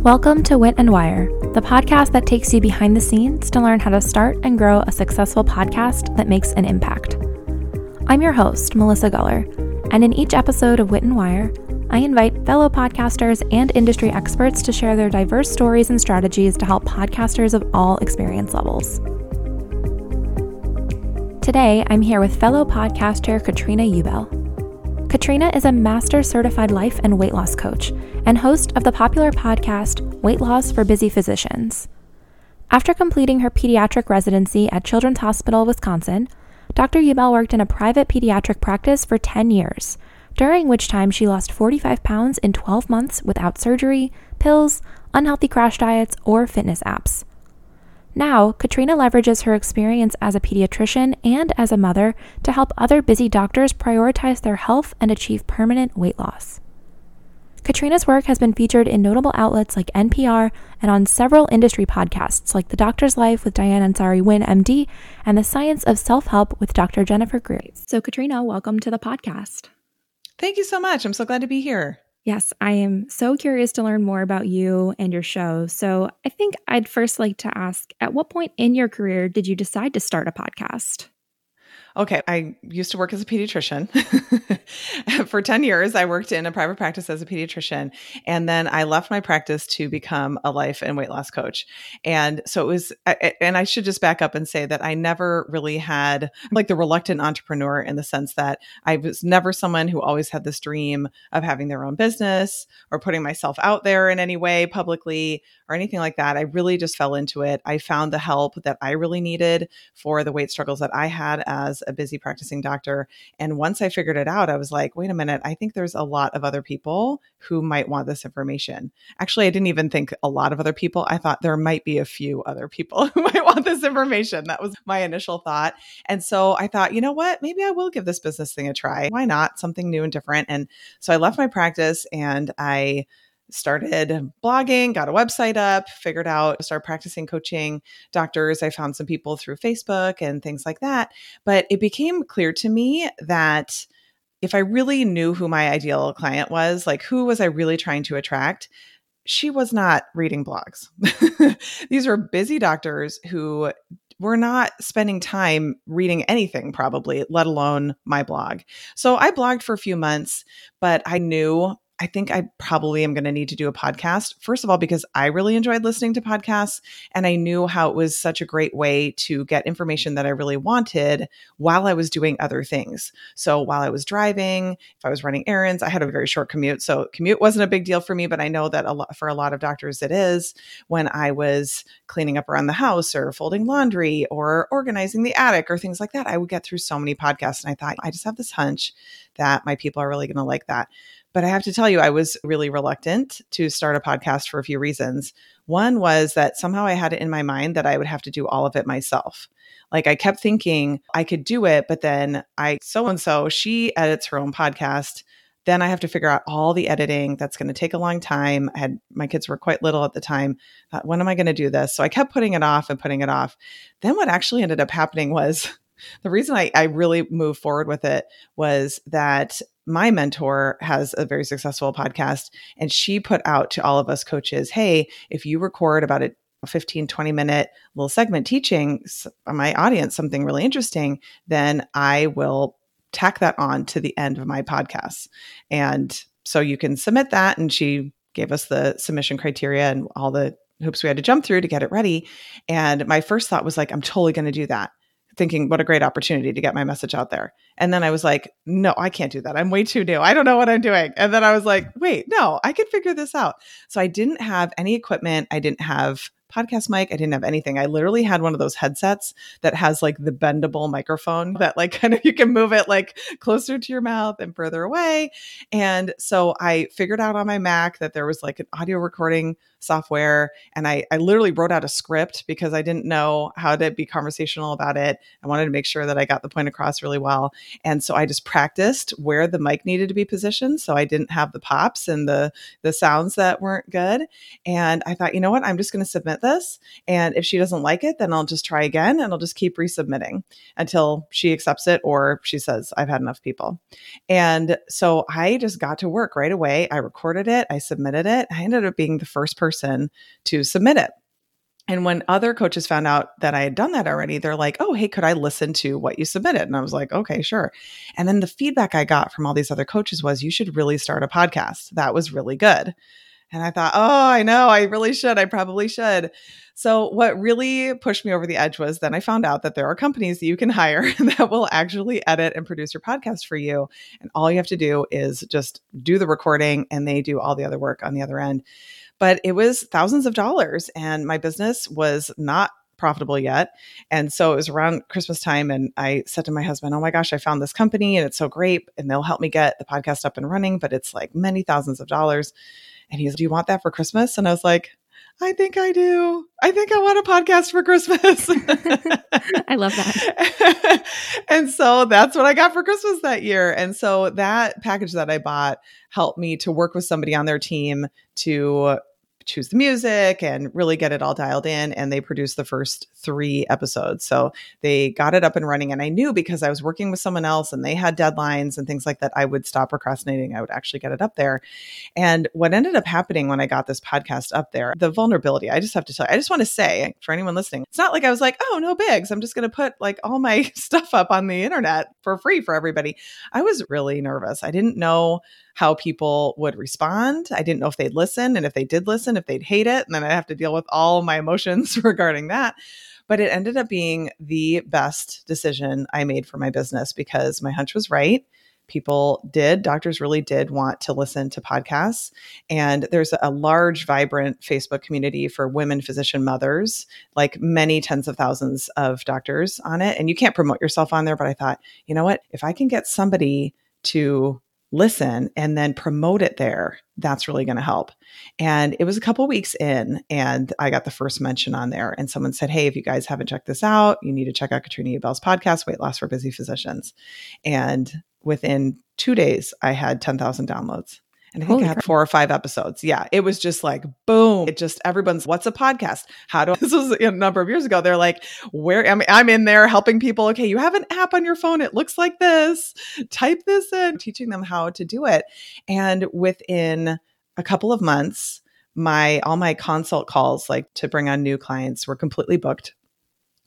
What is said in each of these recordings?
Welcome to Wit and Wire, the podcast that takes you behind the scenes to learn how to start and grow a successful podcast that makes an impact. I'm your host, Melissa Guller, and in each episode of Wit and Wire, I invite fellow podcasters and industry experts to share their diverse stories and strategies to help podcasters of all experience levels. Today, I'm here with fellow podcaster Katrina Ubel. Katrina is a master certified life and weight loss coach and host of the popular podcast Weight Loss for Busy Physicians. After completing her pediatric residency at Children's Hospital, Wisconsin, Dr. Ubel worked in a private pediatric practice for 10 years, during which time she lost 45 pounds in 12 months without surgery, pills, unhealthy crash diets, or fitness apps. Now, Katrina leverages her experience as a pediatrician and as a mother to help other busy doctors prioritize their health and achieve permanent weight loss. Katrina's work has been featured in notable outlets like NPR and on several industry podcasts like The Doctor's Life with Diane Ansari Wynn, MD, and The Science of Self Help with Dr. Jennifer Greer. So, Katrina, welcome to the podcast. Thank you so much. I'm so glad to be here. Yes, I am so curious to learn more about you and your show. So, I think I'd first like to ask at what point in your career did you decide to start a podcast? Okay, I used to work as a pediatrician. For 10 years, I worked in a private practice as a pediatrician. And then I left my practice to become a life and weight loss coach. And so it was, and I should just back up and say that I never really had like the reluctant entrepreneur in the sense that I was never someone who always had this dream of having their own business or putting myself out there in any way publicly or anything like that. I really just fell into it. I found the help that I really needed for the weight struggles that I had as a busy practicing doctor. And once I figured it out, I was like, wait a minute, I think there's a lot of other people who might want this information. Actually, I didn't even think a lot of other people. I thought there might be a few other people who might want this information. That was my initial thought. And so I thought, you know what? Maybe I will give this business thing a try. Why not? Something new and different. And so I left my practice and I started blogging, got a website up, figured out, started practicing coaching doctors. I found some people through Facebook and things like that. But it became clear to me that if I really knew who my ideal client was, like who was I really trying to attract, she was not reading blogs. These were busy doctors who were not spending time reading anything, probably, let alone my blog. So I blogged for a few months, but I knew I think I probably am going to need to do a podcast. First of all, because I really enjoyed listening to podcasts and I knew how it was such a great way to get information that I really wanted while I was doing other things. So while I was driving, if I was running errands, I had a very short commute. So commute wasn't a big deal for me, but I know that a lot for a lot of doctors it is when I was cleaning up around the house or folding laundry or organizing the attic or things like that. I would get through so many podcasts and I thought I just have this hunch that my people are really going to like that. But I have to tell you, I was really reluctant to start a podcast for a few reasons. One was that somehow I had it in my mind that I would have to do all of it myself. Like I kept thinking I could do it, but then I, so and so, she edits her own podcast. Then I have to figure out all the editing. That's going to take a long time. I had my kids were quite little at the time. When am I going to do this? So I kept putting it off and putting it off. Then what actually ended up happening was the reason I, I really moved forward with it was that my mentor has a very successful podcast and she put out to all of us coaches hey if you record about a 15 20 minute little segment teaching my audience something really interesting then i will tack that on to the end of my podcast. And so you can submit that and she gave us the submission criteria and all the hoops we had to jump through to get it ready. And my first thought was like i'm totally going to do that thinking what a great opportunity to get my message out there. And then I was like, no, I can't do that. I'm way too new. I don't know what I'm doing. And then I was like, wait, no, I can figure this out. So I didn't have any equipment. I didn't have podcast mic. I didn't have anything. I literally had one of those headsets that has like the bendable microphone that like kind of you can move it like closer to your mouth and further away. And so I figured out on my Mac that there was like an audio recording software and I, I literally wrote out a script because I didn't know how to be conversational about it. I wanted to make sure that I got the point across really well. And so I just practiced where the mic needed to be positioned. So I didn't have the pops and the the sounds that weren't good. And I thought, you know what? I'm just going to submit this. And if she doesn't like it, then I'll just try again and I'll just keep resubmitting until she accepts it or she says, I've had enough people. And so I just got to work right away. I recorded it, I submitted it. I ended up being the first person to submit it. And when other coaches found out that I had done that already, they're like, oh, hey, could I listen to what you submitted? And I was like, okay, sure. And then the feedback I got from all these other coaches was, you should really start a podcast. That was really good. And I thought, oh, I know, I really should. I probably should. So, what really pushed me over the edge was then I found out that there are companies that you can hire that will actually edit and produce your podcast for you. And all you have to do is just do the recording and they do all the other work on the other end. But it was thousands of dollars, and my business was not profitable yet. And so it was around Christmas time. And I said to my husband, Oh my gosh, I found this company and it's so great. And they'll help me get the podcast up and running, but it's like many thousands of dollars. And he's, Do you want that for Christmas? And I was like, I think I do. I think I want a podcast for Christmas. I love that. and so that's what I got for Christmas that year. And so that package that I bought helped me to work with somebody on their team to choose the music and really get it all dialed in. And they produced the first three episodes. So they got it up and running. And I knew because I was working with someone else and they had deadlines and things like that, I would stop procrastinating. I would actually get it up there. And what ended up happening when I got this podcast up there, the vulnerability, I just have to tell you, I just want to say for anyone listening, it's not like I was like, oh, no bigs. I'm just going to put like all my stuff up on the internet for free for everybody. I was really nervous. I didn't know how people would respond. I didn't know if they'd listen. And if they did listen, if they'd hate it. And then I'd have to deal with all my emotions regarding that. But it ended up being the best decision I made for my business because my hunch was right people did doctors really did want to listen to podcasts and there's a large vibrant facebook community for women physician mothers like many tens of thousands of doctors on it and you can't promote yourself on there but i thought you know what if i can get somebody to listen and then promote it there that's really going to help and it was a couple weeks in and i got the first mention on there and someone said hey if you guys haven't checked this out you need to check out katrina Ubel's podcast weight loss for busy physicians and within two days i had 10000 downloads and I think Holy I had crap. four or five episodes. Yeah. It was just like, boom. Oh. It just, everyone's, what's a podcast? How do, this was a number of years ago. They're like, where, I mean, I'm in there helping people. Okay. You have an app on your phone. It looks like this. Type this in, teaching them how to do it. And within a couple of months, my, all my consult calls, like to bring on new clients were completely booked.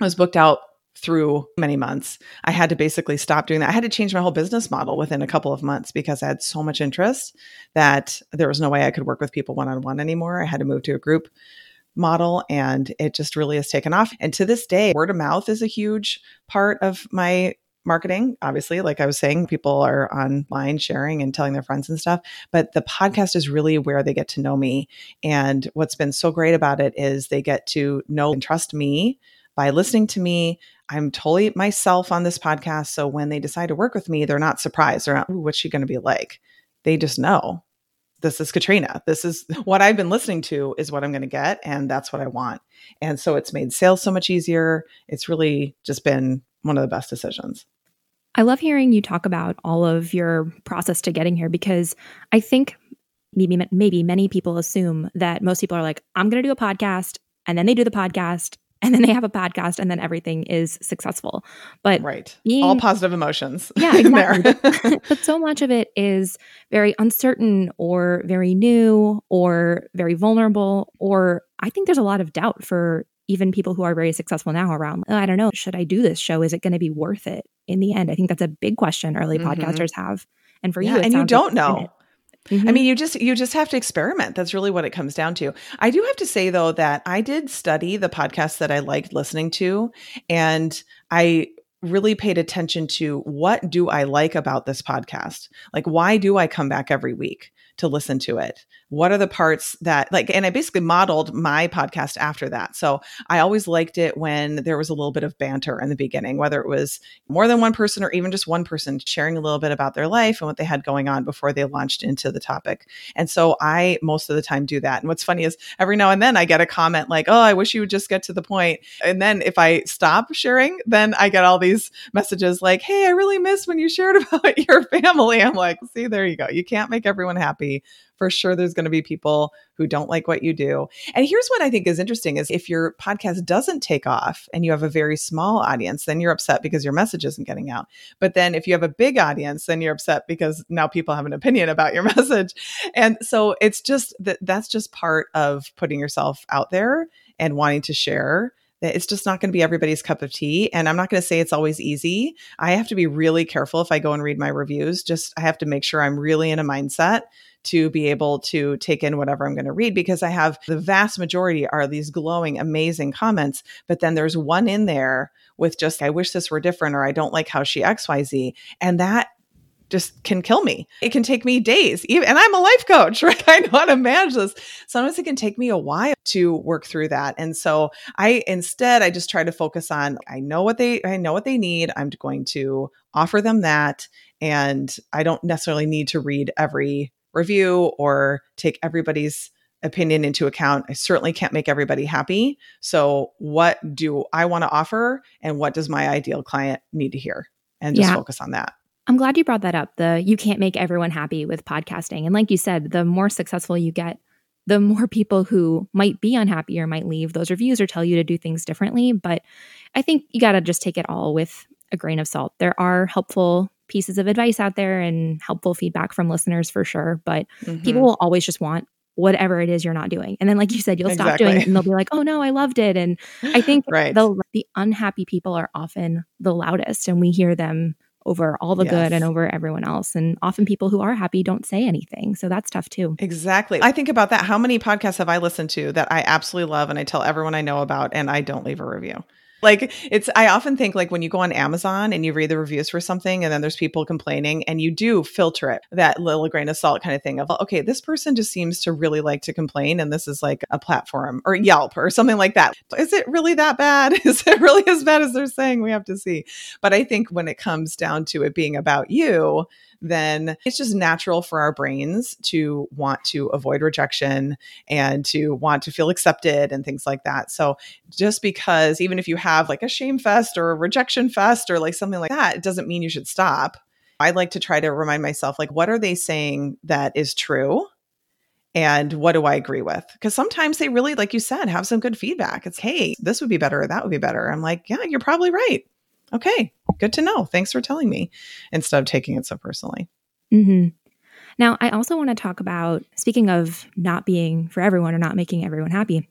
I was booked out through many months. I had to basically stop doing that. I had to change my whole business model within a couple of months because I had so much interest that there was no way I could work with people one on one anymore. I had to move to a group model and it just really has taken off. And to this day, word of mouth is a huge part of my marketing obviously like i was saying people are online sharing and telling their friends and stuff but the podcast is really where they get to know me and what's been so great about it is they get to know and trust me by listening to me. I'm totally myself on this podcast. So when they decide to work with me, they're not surprised. They're not, what's she going to be like? They just know this is Katrina. This is what I've been listening to is what I'm going to get. And that's what I want. And so it's made sales so much easier. It's really just been one of the best decisions. I love hearing you talk about all of your process to getting here because I think maybe maybe many people assume that most people are like, I'm going to do a podcast and then they do the podcast and then they have a podcast and then everything is successful. But right, being, all positive emotions. Yeah, exactly. but, so much of it is very uncertain or very new or very vulnerable. Or I think there's a lot of doubt for even people who are very successful now around, oh, I don't know, should I do this show? Is it going to be worth it in the end? I think that's a big question early mm-hmm. podcasters have. And for yeah, you, and you don't like know. Mm-hmm. I mean, you just you just have to experiment. That's really what it comes down to. I do have to say though that I did study the podcasts that I liked listening to and I really paid attention to what do I like about this podcast? Like why do I come back every week to listen to it? what are the parts that like and i basically modeled my podcast after that so i always liked it when there was a little bit of banter in the beginning whether it was more than one person or even just one person sharing a little bit about their life and what they had going on before they launched into the topic and so i most of the time do that and what's funny is every now and then i get a comment like oh i wish you would just get to the point." and then if i stop sharing then i get all these messages like, Hey, I really miss when you shared about your family. I'm like, see, there you go. You can't make everyone happy. For sure, there's going to be people who don't like what you do. And here's what I think is interesting is if your podcast doesn't take off and you have a very small audience, then you're upset because your message isn't getting out. But then if you have a big audience, then you're upset because now people have an opinion about your message. And so it's just that that's just part of putting yourself out there and wanting to share it's just not going to be everybody's cup of tea and i'm not going to say it's always easy. I have to be really careful if i go and read my reviews just i have to make sure i'm really in a mindset to be able to take in whatever i'm going to read because i have the vast majority are these glowing amazing comments but then there's one in there with just i wish this were different or i don't like how she xyz and that just can kill me. It can take me days, even, and I'm a life coach, right? I know how to manage this. Sometimes it can take me a while to work through that. And so I instead I just try to focus on I know what they I know what they need. I'm going to offer them that. And I don't necessarily need to read every review or take everybody's opinion into account. I certainly can't make everybody happy. So, what do I want to offer and what does my ideal client need to hear? And just yeah. focus on that. I'm glad you brought that up. The you can't make everyone happy with podcasting. And like you said, the more successful you get, the more people who might be unhappy or might leave those reviews or tell you to do things differently. But I think you got to just take it all with a grain of salt. There are helpful pieces of advice out there and helpful feedback from listeners for sure. But mm-hmm. people will always just want whatever it is you're not doing. And then, like you said, you'll exactly. stop doing it and they'll be like, oh no, I loved it. And I think right. the, the unhappy people are often the loudest and we hear them over all the yes. good and over everyone else. And often people who are happy don't say anything. So that's tough too. Exactly. I think about that. How many podcasts have I listened to that I absolutely love and I tell everyone I know about and I don't leave a review? Like it's i often think like when you go on amazon and you read the reviews for something and then there's people complaining and you do filter it that little grain of salt kind of thing of okay this person just seems to really like to complain and this is like a platform or yelp or something like that. Is it really that bad? Is it really as bad as they're saying? We have to see. But i think when it comes down to it being about you then it's just natural for our brains to want to avoid rejection and to want to feel accepted and things like that. So just because even if you have like a shame fest or a rejection fest or like something like that, it doesn't mean you should stop. I like to try to remind myself like what are they saying that is true? and what do I agree with? Because sometimes they really, like you said, have some good feedback. It's, hey, this would be better, or that would be better. I'm like, yeah, you're probably right okay, good to know. Thanks for telling me instead of taking it so personally. Mm-hmm. Now, I also want to talk about speaking of not being for everyone or not making everyone happy,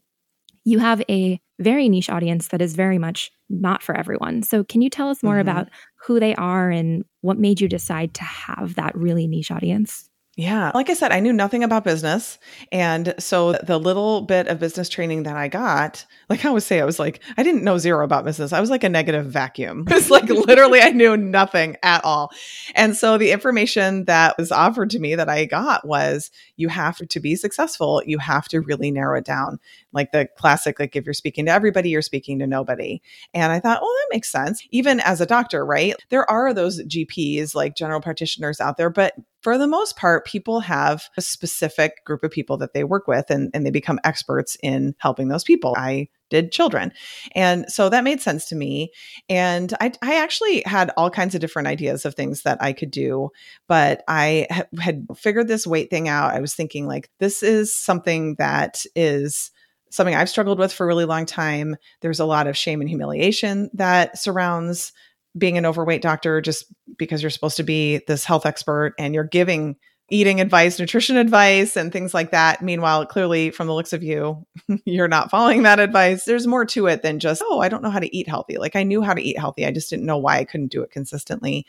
you have a very niche audience that is very much not for everyone. So, can you tell us more mm-hmm. about who they are and what made you decide to have that really niche audience? Yeah. Like I said, I knew nothing about business. And so the little bit of business training that I got, like I always say, I was like, I didn't know zero about business. I was like a negative vacuum. It's like literally I knew nothing at all. And so the information that was offered to me that I got was you have to be successful, you have to really narrow it down. Like the classic, like if you're speaking to everybody, you're speaking to nobody. And I thought, oh, that makes sense. Even as a doctor, right? There are those GPs, like general practitioners out there, but for the most part, people have a specific group of people that they work with and, and they become experts in helping those people. I did children. And so that made sense to me. And I, I actually had all kinds of different ideas of things that I could do, but I ha- had figured this weight thing out. I was thinking, like, this is something that is something I've struggled with for a really long time. There's a lot of shame and humiliation that surrounds being an overweight doctor just because you're supposed to be this health expert and you're giving eating advice, nutrition advice, and things like that. Meanwhile, clearly, from the looks of you, you're not following that advice. There's more to it than just, oh, I don't know how to eat healthy. Like I knew how to eat healthy. I just didn't know why I couldn't do it consistently.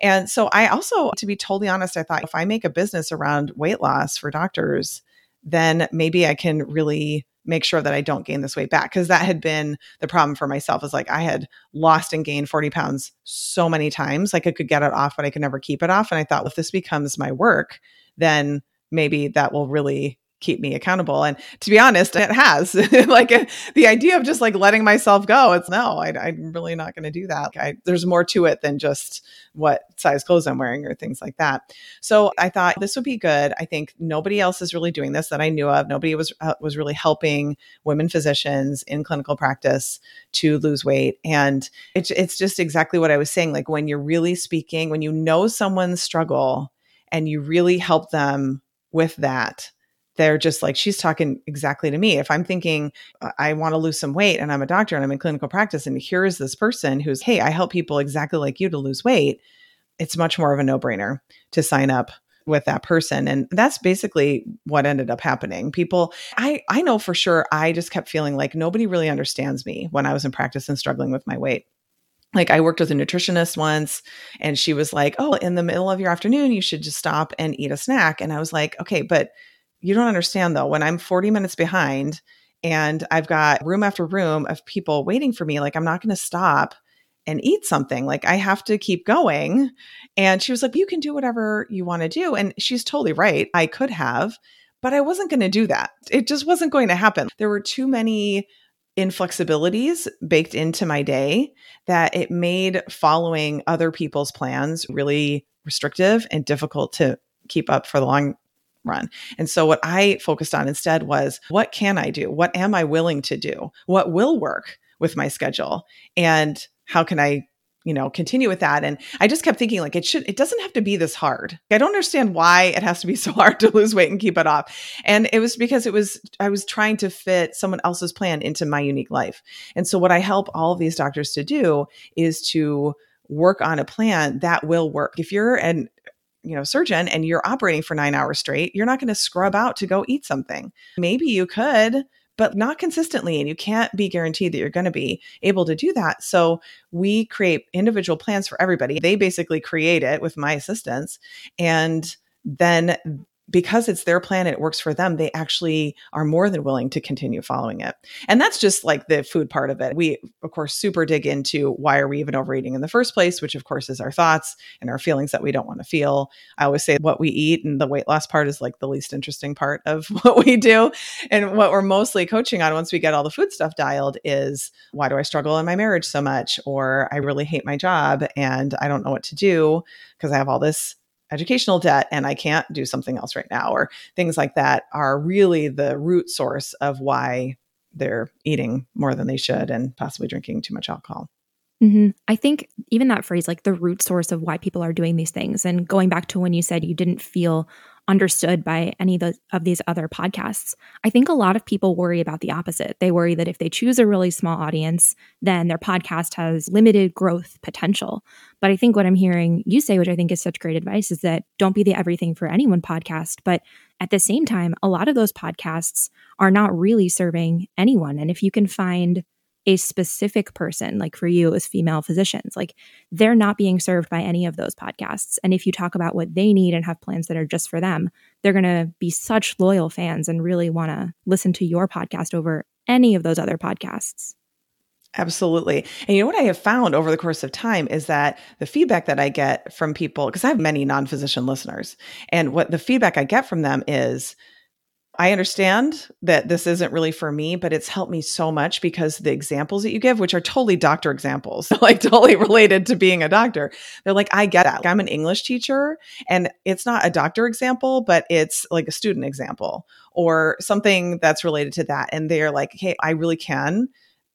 And so I also, to be totally honest, I thought if I make a business around weight loss for doctors, then maybe I can really make sure that I don't gain this weight back. Cause that had been the problem for myself is like I had lost and gained 40 pounds so many times. Like I could get it off, but I could never keep it off. And I thought, well, if this becomes my work, then maybe that will really keep me accountable. And to be honest, it has. like uh, the idea of just like letting myself go, it's no, I, am really not going to do that. I, there's more to it than just what size clothes I'm wearing or things like that. So I thought this would be good. I think nobody else is really doing this that I knew of. Nobody was uh, was really helping women physicians in clinical practice to lose weight. And it's it's just exactly what I was saying. Like when you're really speaking, when you know someone's struggle and you really help them with that they're just like she's talking exactly to me if i'm thinking uh, i want to lose some weight and i'm a doctor and i'm in clinical practice and here's this person who's hey i help people exactly like you to lose weight it's much more of a no-brainer to sign up with that person and that's basically what ended up happening people i i know for sure i just kept feeling like nobody really understands me when i was in practice and struggling with my weight like I worked with a nutritionist once and she was like, "Oh, in the middle of your afternoon you should just stop and eat a snack." And I was like, "Okay, but you don't understand though, when I'm 40 minutes behind and I've got room after room of people waiting for me, like I'm not going to stop and eat something. Like I have to keep going. And she was like, You can do whatever you want to do. And she's totally right. I could have, but I wasn't going to do that. It just wasn't going to happen. There were too many inflexibilities baked into my day that it made following other people's plans really restrictive and difficult to keep up for the long run. And so what I focused on instead was what can I do? What am I willing to do? What will work with my schedule? And how can I you know continue with that and i just kept thinking like it should it doesn't have to be this hard i don't understand why it has to be so hard to lose weight and keep it off and it was because it was i was trying to fit someone else's plan into my unique life and so what i help all of these doctors to do is to work on a plan that will work if you're an you know surgeon and you're operating for 9 hours straight you're not going to scrub out to go eat something. Maybe you could but not consistently and you can't be guaranteed that you're going to be able to do that. So we create individual plans for everybody. They basically create it with my assistance and then because it's their plan and it works for them, they actually are more than willing to continue following it. And that's just like the food part of it. We, of course, super dig into why are we even overeating in the first place, which of course is our thoughts and our feelings that we don't want to feel. I always say what we eat and the weight loss part is like the least interesting part of what we do. And what we're mostly coaching on once we get all the food stuff dialed is why do I struggle in my marriage so much? Or I really hate my job and I don't know what to do because I have all this educational debt and I can't do something else right now, or things like that are really the root source of why they're eating more than they should and possibly drinking too much alcohol. Mm-hmm. I think even that phrase, like the root source of why people are doing these things, and going back to when you said you didn't feel understood by any of, the, of these other podcasts. I think a lot of people worry about the opposite. They worry that if they choose a really small audience, then their podcast has limited growth potential. But I think what I'm hearing you say, which I think is such great advice, is that don't be the everything for anyone podcast. But at the same time, a lot of those podcasts are not really serving anyone. And if you can find a specific person, like for you, it was female physicians, like they're not being served by any of those podcasts. And if you talk about what they need and have plans that are just for them, they're going to be such loyal fans and really want to listen to your podcast over any of those other podcasts. Absolutely. And you know what I have found over the course of time is that the feedback that I get from people, because I have many non physician listeners, and what the feedback I get from them is, I understand that this isn't really for me, but it's helped me so much because the examples that you give, which are totally doctor examples, like totally related to being a doctor, they're like, I get that. I'm an English teacher and it's not a doctor example, but it's like a student example or something that's related to that. And they're like, hey, I really can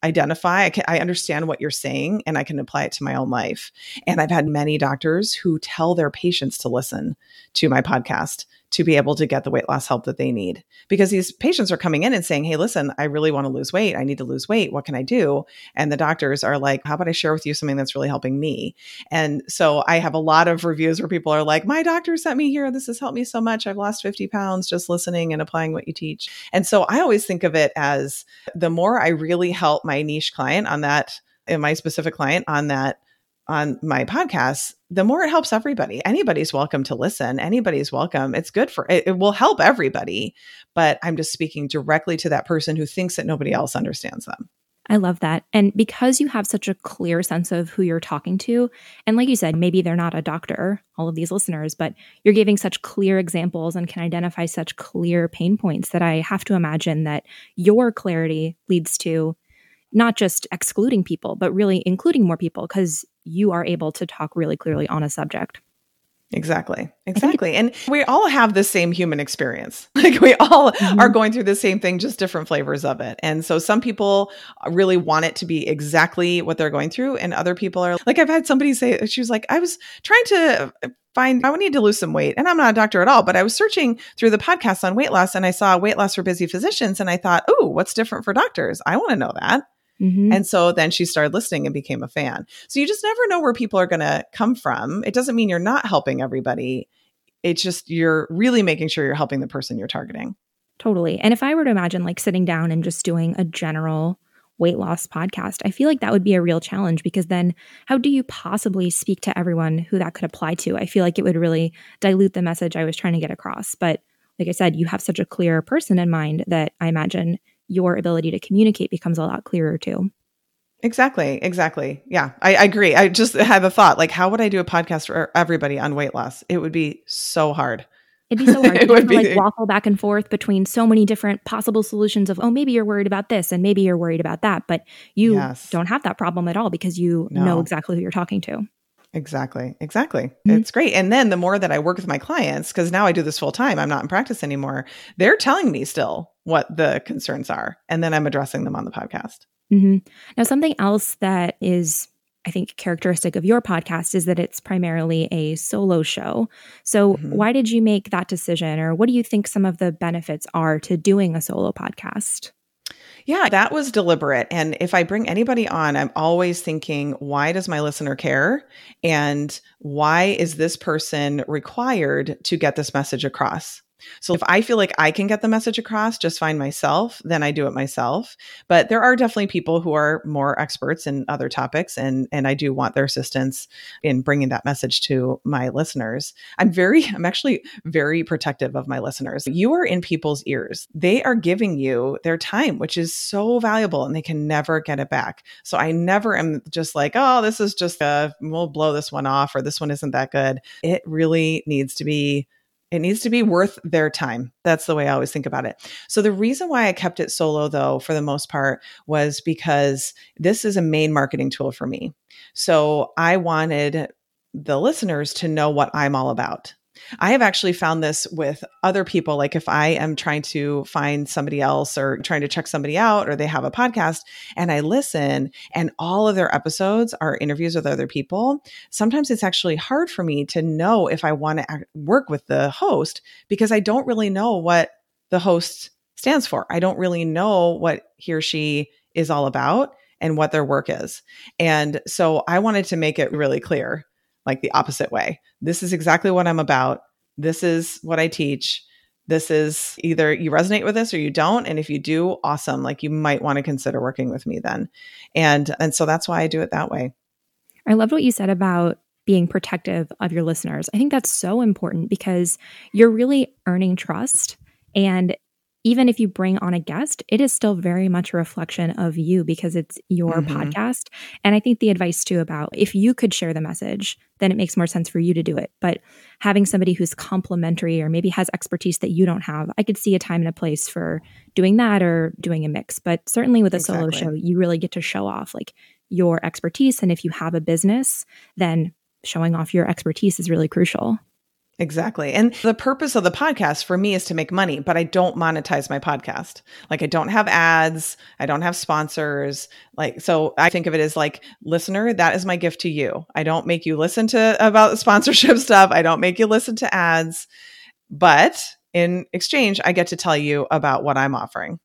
identify I, can, I understand what you're saying and i can apply it to my own life and i've had many doctors who tell their patients to listen to my podcast to be able to get the weight loss help that they need. Because these patients are coming in and saying, Hey, listen, I really want to lose weight. I need to lose weight. What can I do? And the doctors are like, How about I share with you something that's really helping me? And so I have a lot of reviews where people are like, My doctor sent me here. This has helped me so much. I've lost 50 pounds just listening and applying what you teach. And so I always think of it as the more I really help my niche client on that, my specific client on that on my podcast, the more it helps everybody. Anybody's welcome to listen. Anybody's welcome. It's good for it, it will help everybody. But I'm just speaking directly to that person who thinks that nobody else understands them. I love that. And because you have such a clear sense of who you're talking to, and like you said, maybe they're not a doctor, all of these listeners, but you're giving such clear examples and can identify such clear pain points that I have to imagine that your clarity leads to not just excluding people, but really including more people because you are able to talk really clearly on a subject. Exactly. Exactly. And we all have the same human experience. Like we all mm-hmm. are going through the same thing, just different flavors of it. And so some people really want it to be exactly what they're going through. And other people are like, I've had somebody say, she was like, I was trying to find, I would need to lose some weight. And I'm not a doctor at all, but I was searching through the podcast on weight loss and I saw weight loss for busy physicians. And I thought, oh, what's different for doctors? I want to know that. Mm-hmm. And so then she started listening and became a fan. So you just never know where people are going to come from. It doesn't mean you're not helping everybody. It's just you're really making sure you're helping the person you're targeting. Totally. And if I were to imagine like sitting down and just doing a general weight loss podcast, I feel like that would be a real challenge because then how do you possibly speak to everyone who that could apply to? I feel like it would really dilute the message I was trying to get across. But like I said, you have such a clear person in mind that I imagine your ability to communicate becomes a lot clearer too. Exactly. Exactly. Yeah, I, I, agree. I just have a thought like, how would I do a podcast for everybody on weight loss? It would be so hard. It'd be so hard. it would be like waffle back and forth between so many different possible solutions of, oh, maybe you're worried about this and maybe you're worried about that. But you yes. don't have that problem at all because you no. know exactly who you're talking to. Exactly. Exactly. Mm-hmm. It's great. And then the more that I work with my clients, because now I do this full time, I'm not in practice anymore, they're telling me still what the concerns are. And then I'm addressing them on the podcast. Mm-hmm. Now, something else that is, I think, characteristic of your podcast is that it's primarily a solo show. So, mm-hmm. why did you make that decision, or what do you think some of the benefits are to doing a solo podcast? Yeah, that was deliberate. And if I bring anybody on, I'm always thinking, why does my listener care? And why is this person required to get this message across? So if I feel like I can get the message across just fine myself, then I do it myself. But there are definitely people who are more experts in other topics and and I do want their assistance in bringing that message to my listeners. I'm very I'm actually very protective of my listeners. You are in people's ears. They are giving you their time, which is so valuable and they can never get it back. So I never am just like, "Oh, this is just a we'll blow this one off or this one isn't that good." It really needs to be it needs to be worth their time. That's the way I always think about it. So, the reason why I kept it solo, though, for the most part, was because this is a main marketing tool for me. So, I wanted the listeners to know what I'm all about. I have actually found this with other people. Like if I am trying to find somebody else or trying to check somebody out or they have a podcast and I listen and all of their episodes are interviews with other people, sometimes it's actually hard for me to know if I want to work with the host because I don't really know what the host stands for. I don't really know what he or she is all about and what their work is. And so I wanted to make it really clear like the opposite way. This is exactly what I'm about. This is what I teach. This is either you resonate with this or you don't. And if you do, awesome. Like you might want to consider working with me then. And and so that's why I do it that way. I loved what you said about being protective of your listeners. I think that's so important because you're really earning trust. And even if you bring on a guest, it is still very much a reflection of you because it's your mm-hmm. podcast. And I think the advice too about if you could share the message, then it makes more sense for you to do it. But having somebody who's complementary or maybe has expertise that you don't have, I could see a time and a place for doing that or doing a mix. But certainly with a exactly. solo show, you really get to show off like your expertise. And if you have a business, then showing off your expertise is really crucial. Exactly. And the purpose of the podcast for me is to make money, but I don't monetize my podcast. Like I don't have ads, I don't have sponsors. Like so I think of it as like listener, that is my gift to you. I don't make you listen to about sponsorship stuff. I don't make you listen to ads. But in exchange, I get to tell you about what I'm offering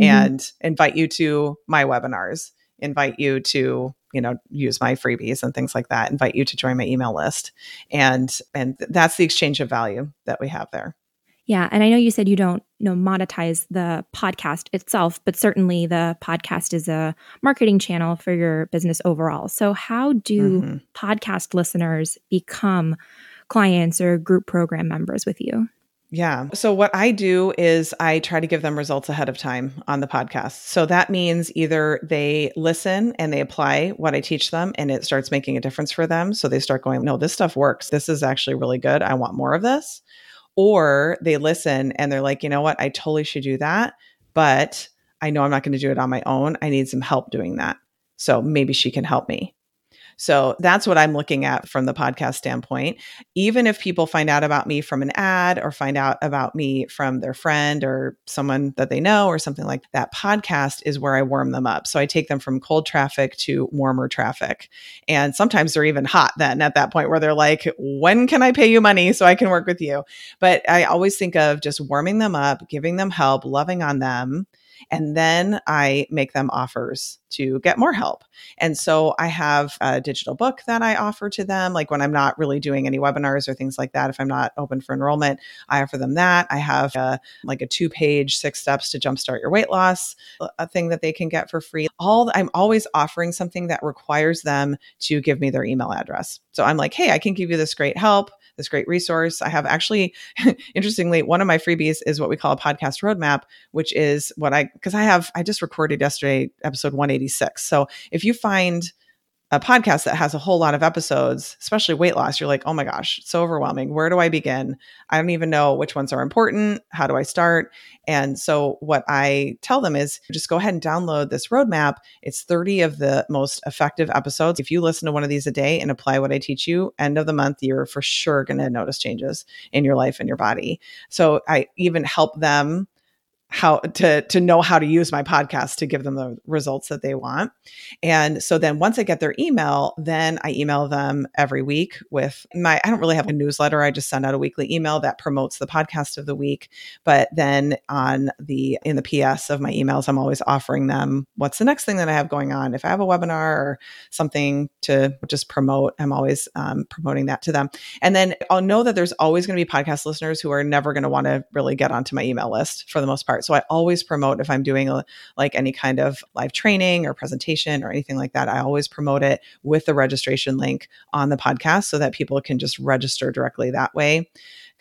mm-hmm. and invite you to my webinars, invite you to you know use my freebies and things like that invite you to join my email list. And and that's the exchange of value that we have there. Yeah and i know you said you don't you know monetize the podcast itself but certainly the podcast is a marketing channel for your business overall. So how do mm-hmm. podcast listeners become clients or group program members with you Yeah. So, what I do is I try to give them results ahead of time on the podcast. So, that means either they listen and they apply what I teach them and it starts making a difference for them. So, they start going, no, this stuff works. This is actually really good. I want more of this. Or they listen and they're like, you know what? I totally should do that. But I know I'm not going to do it on my own. I need some help doing that. So, maybe she can help me. So that's what I'm looking at from the podcast standpoint. Even if people find out about me from an ad or find out about me from their friend or someone that they know or something like that, podcast is where I warm them up. So I take them from cold traffic to warmer traffic. And sometimes they're even hot then at that point where they're like, when can I pay you money so I can work with you? But I always think of just warming them up, giving them help, loving on them and then I make them offers to get more help. And so I have a digital book that I offer to them. Like when I'm not really doing any webinars or things like that, if I'm not open for enrollment, I offer them that. I have a, like a two page, six steps to jumpstart your weight loss, uh, a thing that they can get for free. All I'm always offering something that requires them to give me their email address. So I'm like, hey, I can give you this great help this great resource. I have actually, interestingly, one of my freebies is what we call a podcast roadmap, which is what I, because I have, I just recorded yesterday, episode 186. So if you find, a podcast that has a whole lot of episodes, especially weight loss, you're like, oh my gosh, so overwhelming. Where do I begin? I don't even know which ones are important. How do I start? And so, what I tell them is just go ahead and download this roadmap. It's 30 of the most effective episodes. If you listen to one of these a day and apply what I teach you, end of the month, you're for sure going to notice changes in your life and your body. So, I even help them how to to know how to use my podcast to give them the results that they want. And so then once I get their email, then I email them every week with my I don't really have a newsletter. I just send out a weekly email that promotes the podcast of the week. But then on the in the PS of my emails, I'm always offering them what's the next thing that I have going on. If I have a webinar or something to just promote, I'm always um, promoting that to them. And then I'll know that there's always going to be podcast listeners who are never going to want to really get onto my email list for the most part. So I always promote if I'm doing a, like any kind of live training or presentation or anything like that, I always promote it with the registration link on the podcast so that people can just register directly that way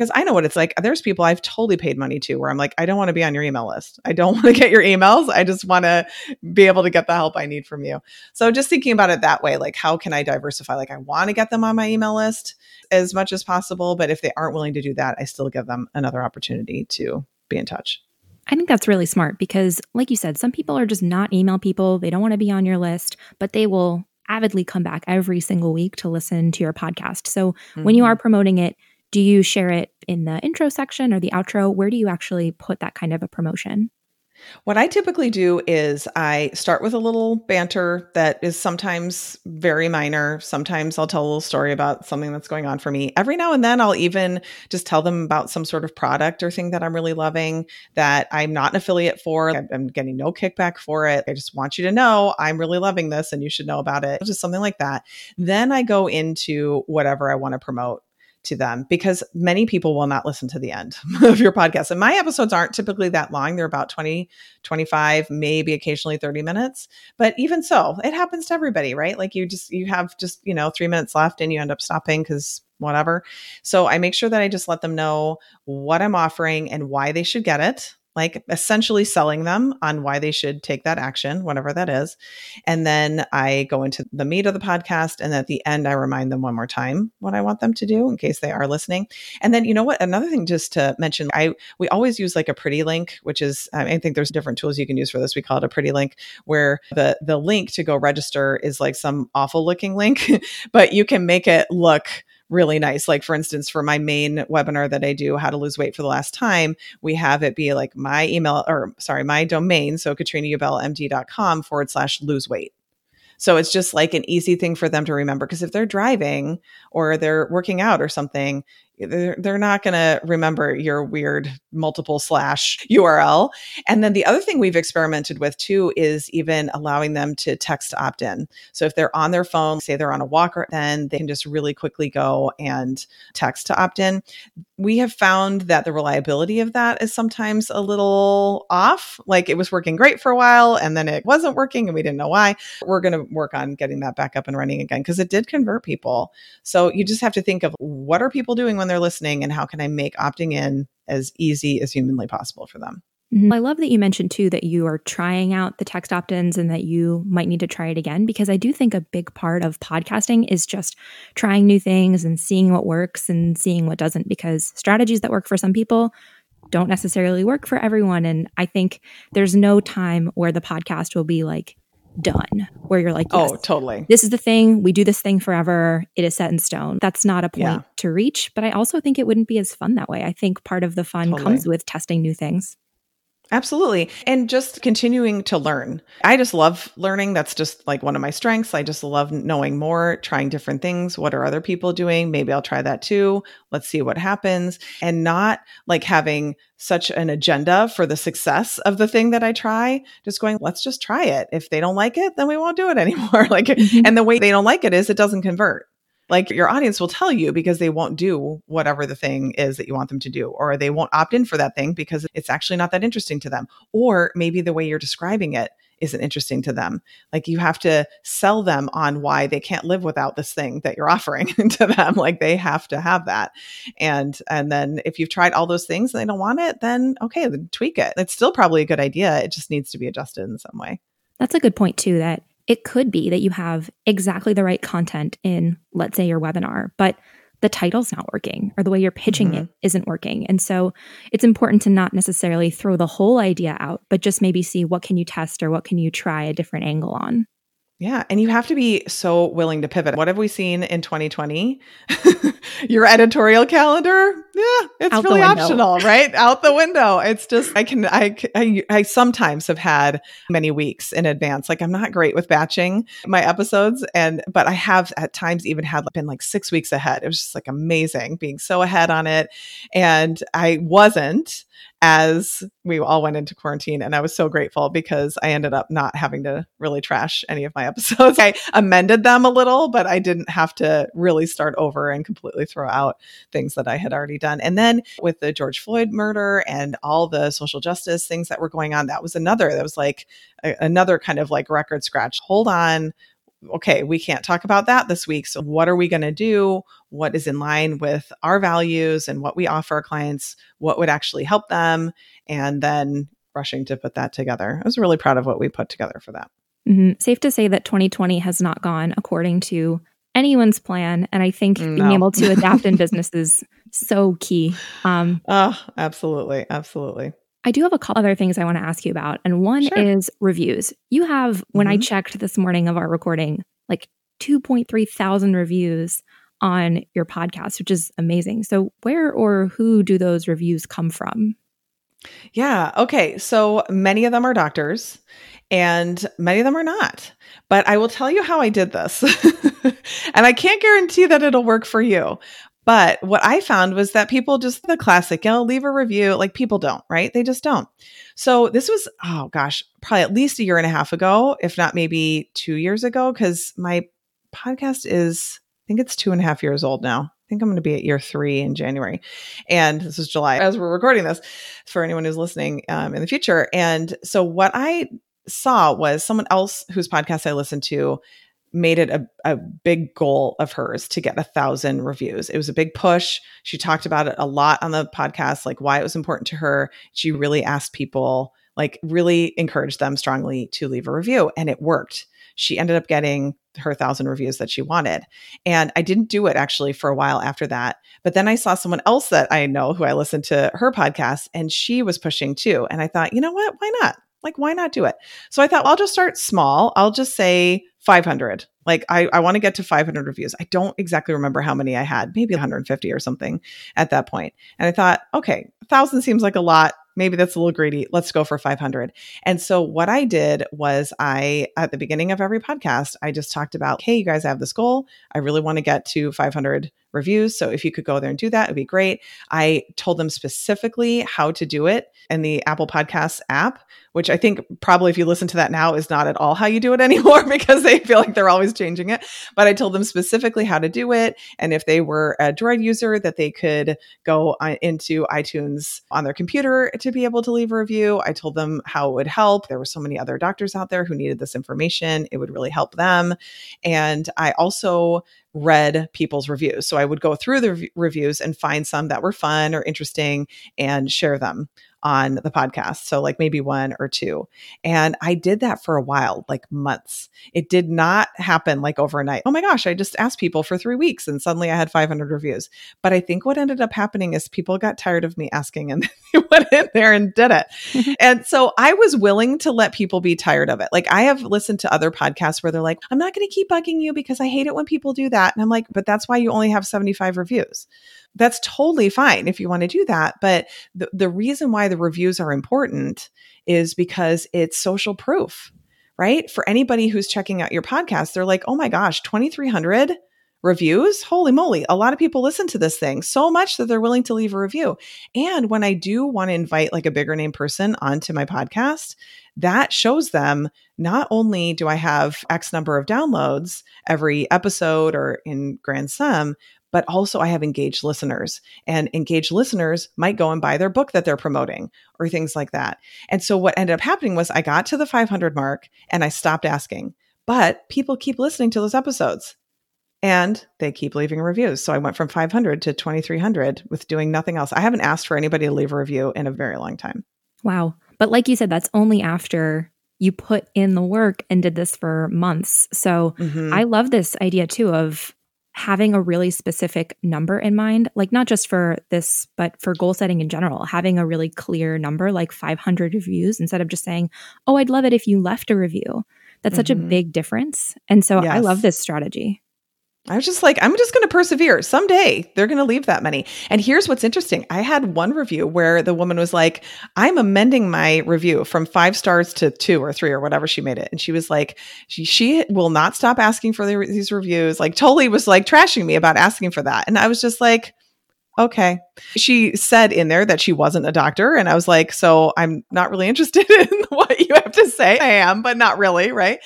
because I know what it's like. There's people I've totally paid money to where I'm like, I don't want to be on your email list. I don't want to get your emails. I just want to be able to get the help I need from you. So just thinking about it that way, like how can I diversify? Like I want to get them on my email list as much as possible, but if they aren't willing to do that, I still give them another opportunity to be in touch. I think that's really smart because, like you said, some people are just not email people. They don't want to be on your list, but they will avidly come back every single week to listen to your podcast. So mm-hmm. when you are mm-hmm. promoting it, do you share it in the intro section or the outro? Where do you actually put that kind of a promotion? What I typically do is I start with a little banter that is sometimes very minor. Sometimes I'll tell a little story about something that's going on for me. Every now and then I'll even just tell them about some sort of product or thing that I'm really loving that I'm not an affiliate for. I'm getting no kickback for it. I just want you to know I'm really loving this and you should know about it. Just something like that. Then I go into whatever I want to promote to them because many people will not listen to the end of your podcast. And my episodes aren't typically that long. They're about 20, 25, maybe occasionally 30 minutes. But even so, it happens to everybody, right? Like you just, you have just, you know, three minutes left and you end up stopping because whatever. So I make sure that I just let them know what I'm offering and why they should get it like essentially selling them on why they should take that action, whatever that is. And then I go into the meat of the podcast. And at the end, I remind them one more time what I want them to do in case they are listening. And then, you know what? Another thing just to mention, I we always use like a pretty link, which is I think there's different tools you can use for this. We call it a pretty link, where the the link to go register is like some awful looking link, but you can make it look really nice. Like, for instance, for my main webinar that I do, How to Lose Weight for the Last Time, we have it be like my email or sorry, my domain. So katrinaubelmd.com forward slash lose weight. So it's just like an easy thing for them to remember. Because if they're driving or they're working out or something, they're, they're not going to remember your weird multiple slash URL. And then the other thing we've experimented with too is even allowing them to text opt in. So if they're on their phone, say they're on a walker, then they can just really quickly go and text to opt in. We have found that the reliability of that is sometimes a little off. Like it was working great for a while and then it wasn't working and we didn't know why. We're going to work on getting that back up and running again because it did convert people. So you just have to think of what are people doing when they're listening and how can I make opting in as easy as humanly possible for them. Mm-hmm. I love that you mentioned too that you are trying out the text opt ins and that you might need to try it again because I do think a big part of podcasting is just trying new things and seeing what works and seeing what doesn't because strategies that work for some people don't necessarily work for everyone. And I think there's no time where the podcast will be like done, where you're like, oh, yes, oh, totally. This is the thing. We do this thing forever. It is set in stone. That's not a point yeah. to reach. But I also think it wouldn't be as fun that way. I think part of the fun totally. comes with testing new things. Absolutely. And just continuing to learn. I just love learning. That's just like one of my strengths. I just love knowing more, trying different things. What are other people doing? Maybe I'll try that too. Let's see what happens. And not like having such an agenda for the success of the thing that I try. Just going, let's just try it. If they don't like it, then we won't do it anymore. like, mm-hmm. and the way they don't like it is it doesn't convert like your audience will tell you because they won't do whatever the thing is that you want them to do, or they won't opt in for that thing because it's actually not that interesting to them. Or maybe the way you're describing it isn't interesting to them. Like you have to sell them on why they can't live without this thing that you're offering to them. Like they have to have that. And and then if you've tried all those things and they don't want it, then okay, then tweak it. It's still probably a good idea. It just needs to be adjusted in some way. That's a good point too that it could be that you have exactly the right content in, let's say, your webinar, but the title's not working or the way you're pitching mm-hmm. it isn't working. And so it's important to not necessarily throw the whole idea out, but just maybe see what can you test or what can you try a different angle on. Yeah. And you have to be so willing to pivot. What have we seen in 2020? Your editorial calendar? Yeah, it's Out really optional, right? Out the window. It's just, I can, I, I, I sometimes have had many weeks in advance. Like I'm not great with batching my episodes. And, but I have at times even had been like six weeks ahead. It was just like amazing being so ahead on it. And I wasn't as we all went into quarantine. And I was so grateful because I ended up not having to really trash any of my episodes. I amended them a little, but I didn't have to really start over and completely throw out things that I had already done. And then with the George Floyd murder and all the social justice things that were going on, that was another, that was like a, another kind of like record scratch. Hold on, okay, we can't talk about that this week. So, what are we going to do? What is in line with our values and what we offer our clients? What would actually help them? And then rushing to put that together. I was really proud of what we put together for that. Mm-hmm. Safe to say that 2020 has not gone according to anyone's plan. And I think no. being able to adapt in business is so key. Um, oh, absolutely. Absolutely. I do have a couple other things I want to ask you about. And one sure. is reviews. You have, when mm-hmm. I checked this morning of our recording, like 2.3 thousand reviews on your podcast, which is amazing. So, where or who do those reviews come from? Yeah. Okay. So many of them are doctors and many of them are not. But I will tell you how I did this. and I can't guarantee that it'll work for you. But what I found was that people just the classic, you know, leave a review. Like people don't, right? They just don't. So this was, oh gosh, probably at least a year and a half ago, if not maybe two years ago, because my podcast is, I think it's two and a half years old now. I think I'm going to be at year three in January. And this is July as we're recording this for anyone who's listening um, in the future. And so what I saw was someone else whose podcast I listened to made it a, a big goal of hers to get a thousand reviews. It was a big push. She talked about it a lot on the podcast, like why it was important to her. She really asked people, like, really encouraged them strongly to leave a review, and it worked. She ended up getting her thousand reviews that she wanted. And I didn't do it actually for a while after that. But then I saw someone else that I know who I listened to her podcast, and she was pushing too. And I thought, you know what? Why not? Like, why not do it? So I thought, well, I'll just start small. I'll just say 500. Like, I, I want to get to 500 reviews. I don't exactly remember how many I had, maybe 150 or something at that point. And I thought, okay, 1,000 seems like a lot. Maybe that's a little greedy. Let's go for 500. And so what I did was I, at the beginning of every podcast, I just talked about, hey, you guys have this goal. I really want to get to 500 reviews. So if you could go there and do that, it'd be great. I told them specifically how to do it in the Apple Podcasts app, which I think probably if you listen to that now is not at all how you do it anymore because they feel like they're always changing it. But I told them specifically how to do it. And if they were a Droid user, that they could go uh, into iTunes on their computer to be able to leave a review. I told them how it would help. There were so many other doctors out there who needed this information. It would really help them. And I also read people's reviews. So I would go through the reviews and find some that were fun or interesting and share them on the podcast. So, like maybe one or two. And I did that for a while, like months. It did not happen like overnight. Oh my gosh, I just asked people for three weeks and suddenly I had 500 reviews. But I think what ended up happening is people got tired of me asking and they went in there and did it. and so I was willing to let people be tired of it. Like I have listened to other podcasts where they're like, I'm not going to keep bugging you because I hate it when people do that. And I'm like, but that's why you only have 75 reviews that's totally fine if you want to do that. But the, the reason why the reviews are important is because it's social proof, right? For anybody who's checking out your podcast, they're like, oh my gosh, 2,300 reviews. Holy moly. A lot of people listen to this thing so much that they're willing to leave a review. And when I do want to invite like a bigger name person onto my podcast, that shows them not only do I have X number of downloads every episode or in grand sum, but also I have engaged listeners and engaged listeners might go and buy their book that they're promoting or things like that. And so what ended up happening was I got to the 500 mark and I stopped asking, but people keep listening to those episodes and they keep leaving reviews. So I went from 500 to 2300 with doing nothing else. I haven't asked for anybody to leave a review in a very long time. Wow. But like you said, that's only after you put in the work and did this for months. So mm-hmm. I love this idea too of having a really specific number in mind, like not just for this, but for goal setting in general, having a really clear number, like 500 reviews, instead of just saying, Oh, I'd love it if you left a review. That's mm-hmm. such a mm-hmm. big difference. And so yes. I love this strategy. I was just like, I'm just going to persevere. Someday they're going to leave that many. And here's what's interesting. I had one review where the woman was like, I'm amending my review from five stars to two or three or whatever she made it. And she was like, she, she will not stop asking for the, these reviews. Like, totally was like trashing me about asking for that. And I was just like, okay. She said in there that she wasn't a doctor. And I was like, so I'm not really interested in what you have to say. I am, but not really. Right.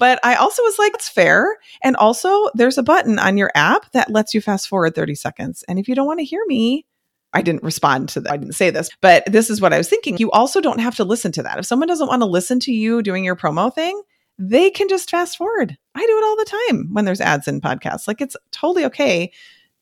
But I also was like, it's fair. And also, there's a button on your app that lets you fast forward 30 seconds. And if you don't want to hear me, I didn't respond to that. I didn't say this, but this is what I was thinking. You also don't have to listen to that. If someone doesn't want to listen to you doing your promo thing, they can just fast forward. I do it all the time when there's ads in podcasts. Like it's totally okay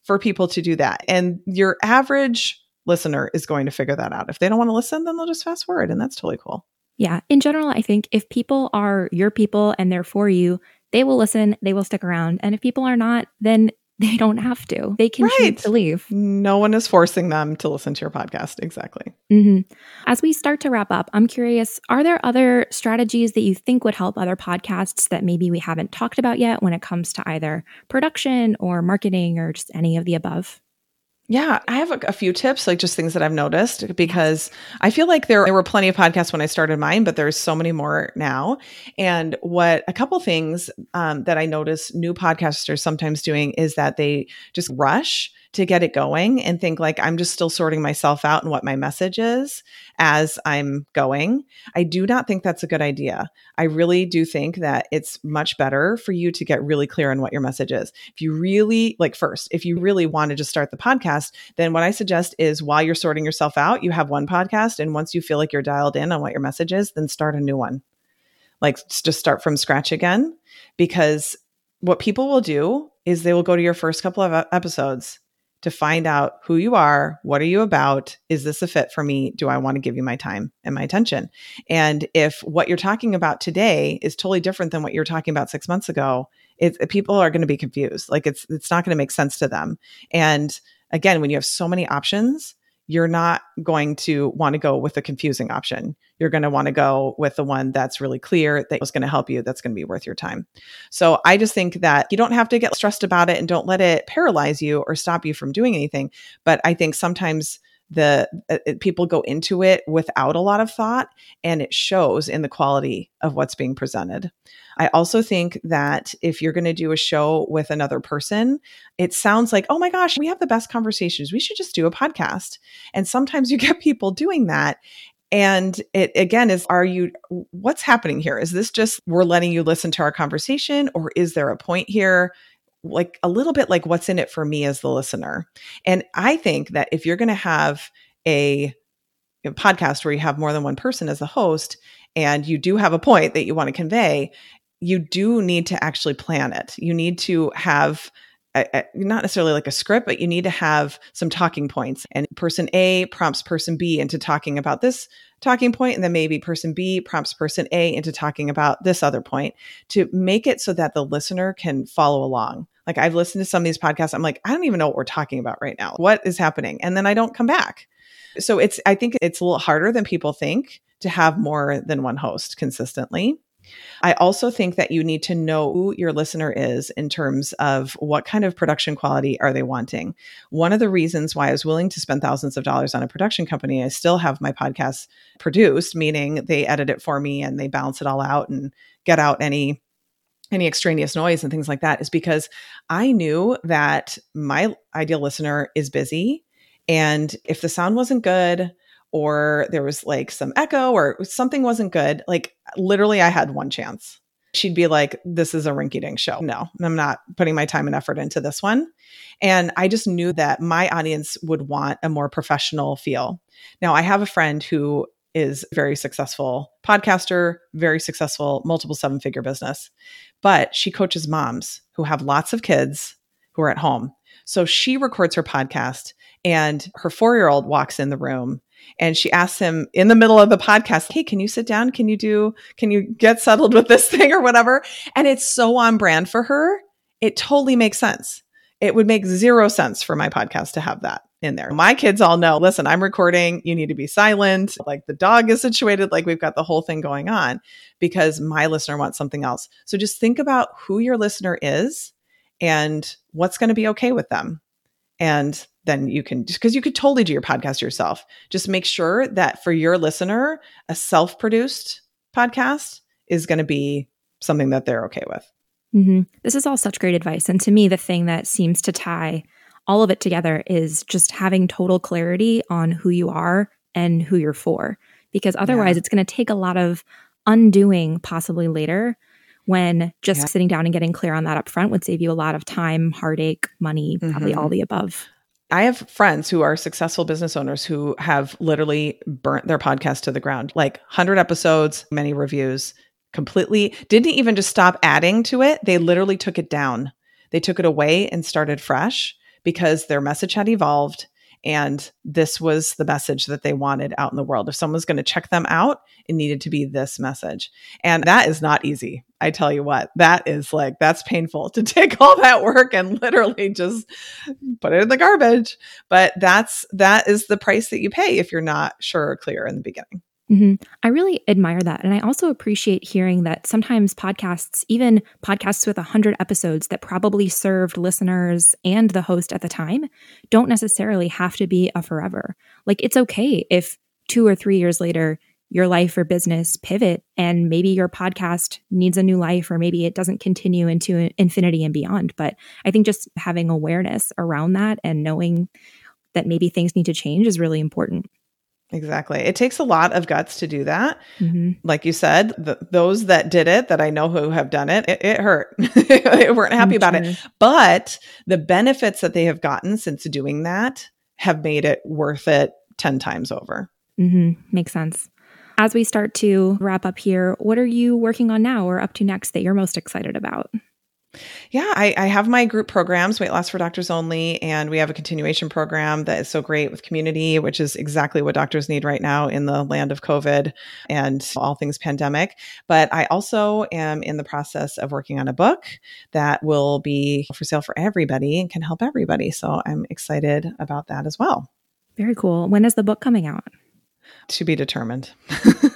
for people to do that. And your average listener is going to figure that out. If they don't want to listen, then they'll just fast forward. And that's totally cool. Yeah. In general, I think if people are your people and they're for you, they will listen, they will stick around. And if people are not, then they don't have to. They can right. choose to leave. No one is forcing them to listen to your podcast. Exactly. Mm-hmm. As we start to wrap up, I'm curious are there other strategies that you think would help other podcasts that maybe we haven't talked about yet when it comes to either production or marketing or just any of the above? Yeah, I have a, a, few tips, like just things that I've noticed, because I feel like there, there were plenty of podcasts when I started mine, but there's so many more now. And what a couple things um, that I notice new podcasters sometimes doing is that they just rush to get it going and think like I'm just still sorting myself out and what my message is as I'm going. I do not think that's a good idea. I really do think that it's much better for you to get really clear on what your message is. If you really like first, if you really wanted to start the podcast, then what I suggest is while you're sorting yourself out, you have one podcast and once you feel like you're dialed in on what your message is, then start a new one. Like just start from scratch again because what people will do is they will go to your first couple of episodes to find out who you are, what are you about, is this a fit for me? Do I want to give you my time and my attention? And if what you're talking about today is totally different than what you were talking about 6 months ago, it's people are going to be confused. Like it's it's not going to make sense to them. And again, when you have so many options, you're not going to want to go with a confusing option. You're going to want to go with the one that's really clear, that is going to help you, that's going to be worth your time. So I just think that you don't have to get stressed about it and don't let it paralyze you or stop you from doing anything. But I think sometimes the uh, people go into it without a lot of thought and it shows in the quality of what's being presented. I also think that if you're going to do a show with another person it sounds like oh my gosh we have the best conversations. We should just do a podcast. And sometimes you get people doing that and it again is are you what's happening here? Is this just we're letting you listen to our conversation or is there a point here like a little bit like what's in it for me as the listener. And I think that if you're going to have a, a, podcast where you have more than one person as a host and you do have a point that you want to convey, you do need to actually plan it. You need to have a, a, not necessarily like a script, but you need to have some talking points. And person A prompts person B into talking about this talking point, and then maybe person B prompts person A into talking about this other point to make it so that the listener can follow along. Like I've listened to some of these podcasts, I'm like, I don't even know what we're talking about right now. What is happening? And then I don't come back. So it's, I think it's a little harder than people think to have more than one host consistently. I also think that you need to know who your listener is in terms of what kind of production quality are they wanting. One of the reasons why I was willing to spend thousands of dollars on a production company, I still have my podcast produced, meaning they edit it for me and they balance it all out and get out any any extraneous noise and things like that is because I knew that my ideal listener is busy and if the sound wasn't good or there was like some echo or something wasn't good, like literally I had one chance. She'd be like, This is a rinky dink show. No, I'm not putting my time and effort into this one. And I just knew that my audience would want a more professional feel. Now, I have a friend who is very successful podcaster, very successful multiple seven figure business, but she coaches moms who have lots of kids who are at home. So she records her podcast and her four year old walks in the room and she asks him in the middle of the podcast, Hey, can you sit down? Can you do, can you get settled with this thing or whatever? And it's so on brand for her. It totally makes sense. It would make zero sense for my podcast to have that in there. My kids all know, listen, I'm recording. You need to be silent. Like the dog is situated, like we've got the whole thing going on because my listener wants something else. So just think about who your listener is and what's going to be okay with them. And then you can because you could totally do your podcast yourself. Just make sure that for your listener, a self-produced podcast is going to be something that they're okay with. Mm-hmm. This is all such great advice. And to me, the thing that seems to tie all of it together is just having total clarity on who you are and who you're for. Because otherwise, yeah. it's going to take a lot of undoing, possibly later, when just yeah. sitting down and getting clear on that up front would save you a lot of time, heartache, money, probably mm-hmm. all the above. I have friends who are successful business owners who have literally burnt their podcast to the ground, like 100 episodes, many reviews, completely didn't even just stop adding to it. They literally took it down. They took it away and started fresh because their message had evolved and this was the message that they wanted out in the world. If someone's going to check them out, it needed to be this message. And that is not easy. I tell you what, that is like, that's painful to take all that work and literally just put it in the garbage. But that's, that is the price that you pay if you're not sure or clear in the beginning. Mm-hmm. I really admire that. And I also appreciate hearing that sometimes podcasts, even podcasts with 100 episodes that probably served listeners and the host at the time, don't necessarily have to be a forever. Like it's okay if two or three years later, your life or business pivot and maybe your podcast needs a new life or maybe it doesn't continue into infinity and beyond. But I think just having awareness around that and knowing that maybe things need to change is really important. Exactly. It takes a lot of guts to do that. Mm-hmm. Like you said, the, those that did it, that I know who have done it, it, it hurt. they weren't happy about it. But the benefits that they have gotten since doing that have made it worth it 10 times over. Mm-hmm. Makes sense. As we start to wrap up here, what are you working on now or up to next that you're most excited about? Yeah, I, I, have my group programs, Weight Loss for Doctors Only, and we have a continuation program that is so great with community, which is exactly what doctors need right now in the land of COVID and all things pandemic. But I also am in the process of working on a book that will be for sale for everybody and can help everybody. So I'm excited about that as well. Very cool. When is the book coming out? To be determined.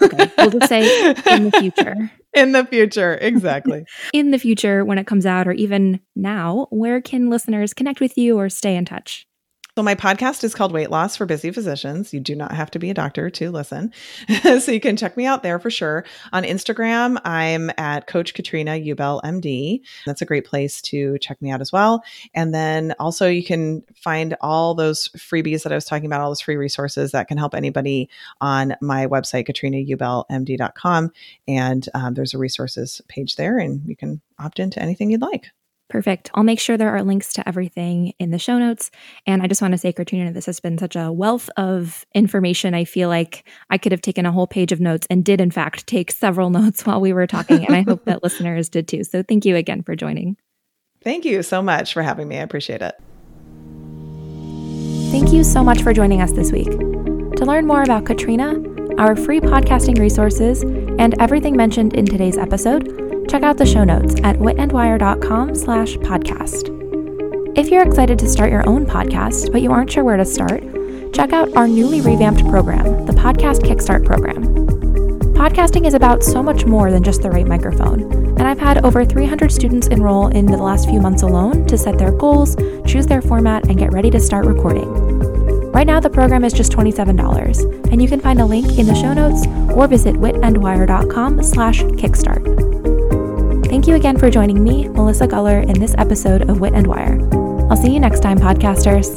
okay. We'll just say in the future. In the future, exactly. in the future, when it comes out, or even now, where can listeners connect with you or stay in touch? So, my podcast is called Weight Loss for Busy Physicians. You do not have to be a doctor to listen. so, you can check me out there for sure. On Instagram, I'm at Coach Katrina Ubel MD. That's a great place to check me out as well. And then also, you can find all those freebies that I was talking about, all those free resources that can help anybody on my website, katrinaubelmd.com. And um, there's a resources page there, and you can opt into anything you'd like. Perfect. I'll make sure there are links to everything in the show notes. And I just want to say, Katrina, this has been such a wealth of information. I feel like I could have taken a whole page of notes and did, in fact, take several notes while we were talking. And I hope that listeners did too. So thank you again for joining. Thank you so much for having me. I appreciate it. Thank you so much for joining us this week. To learn more about Katrina, our free podcasting resources, and everything mentioned in today's episode, check out the show notes at witandwire.com slash podcast. If you're excited to start your own podcast, but you aren't sure where to start, check out our newly revamped program, the Podcast Kickstart Program. Podcasting is about so much more than just the right microphone, and I've had over 300 students enroll in the last few months alone to set their goals, choose their format, and get ready to start recording. Right now, the program is just $27, and you can find a link in the show notes or visit witandwire.com slash kickstart. Thank you again for joining me, Melissa Guller, in this episode of Wit and Wire. I'll see you next time, podcasters.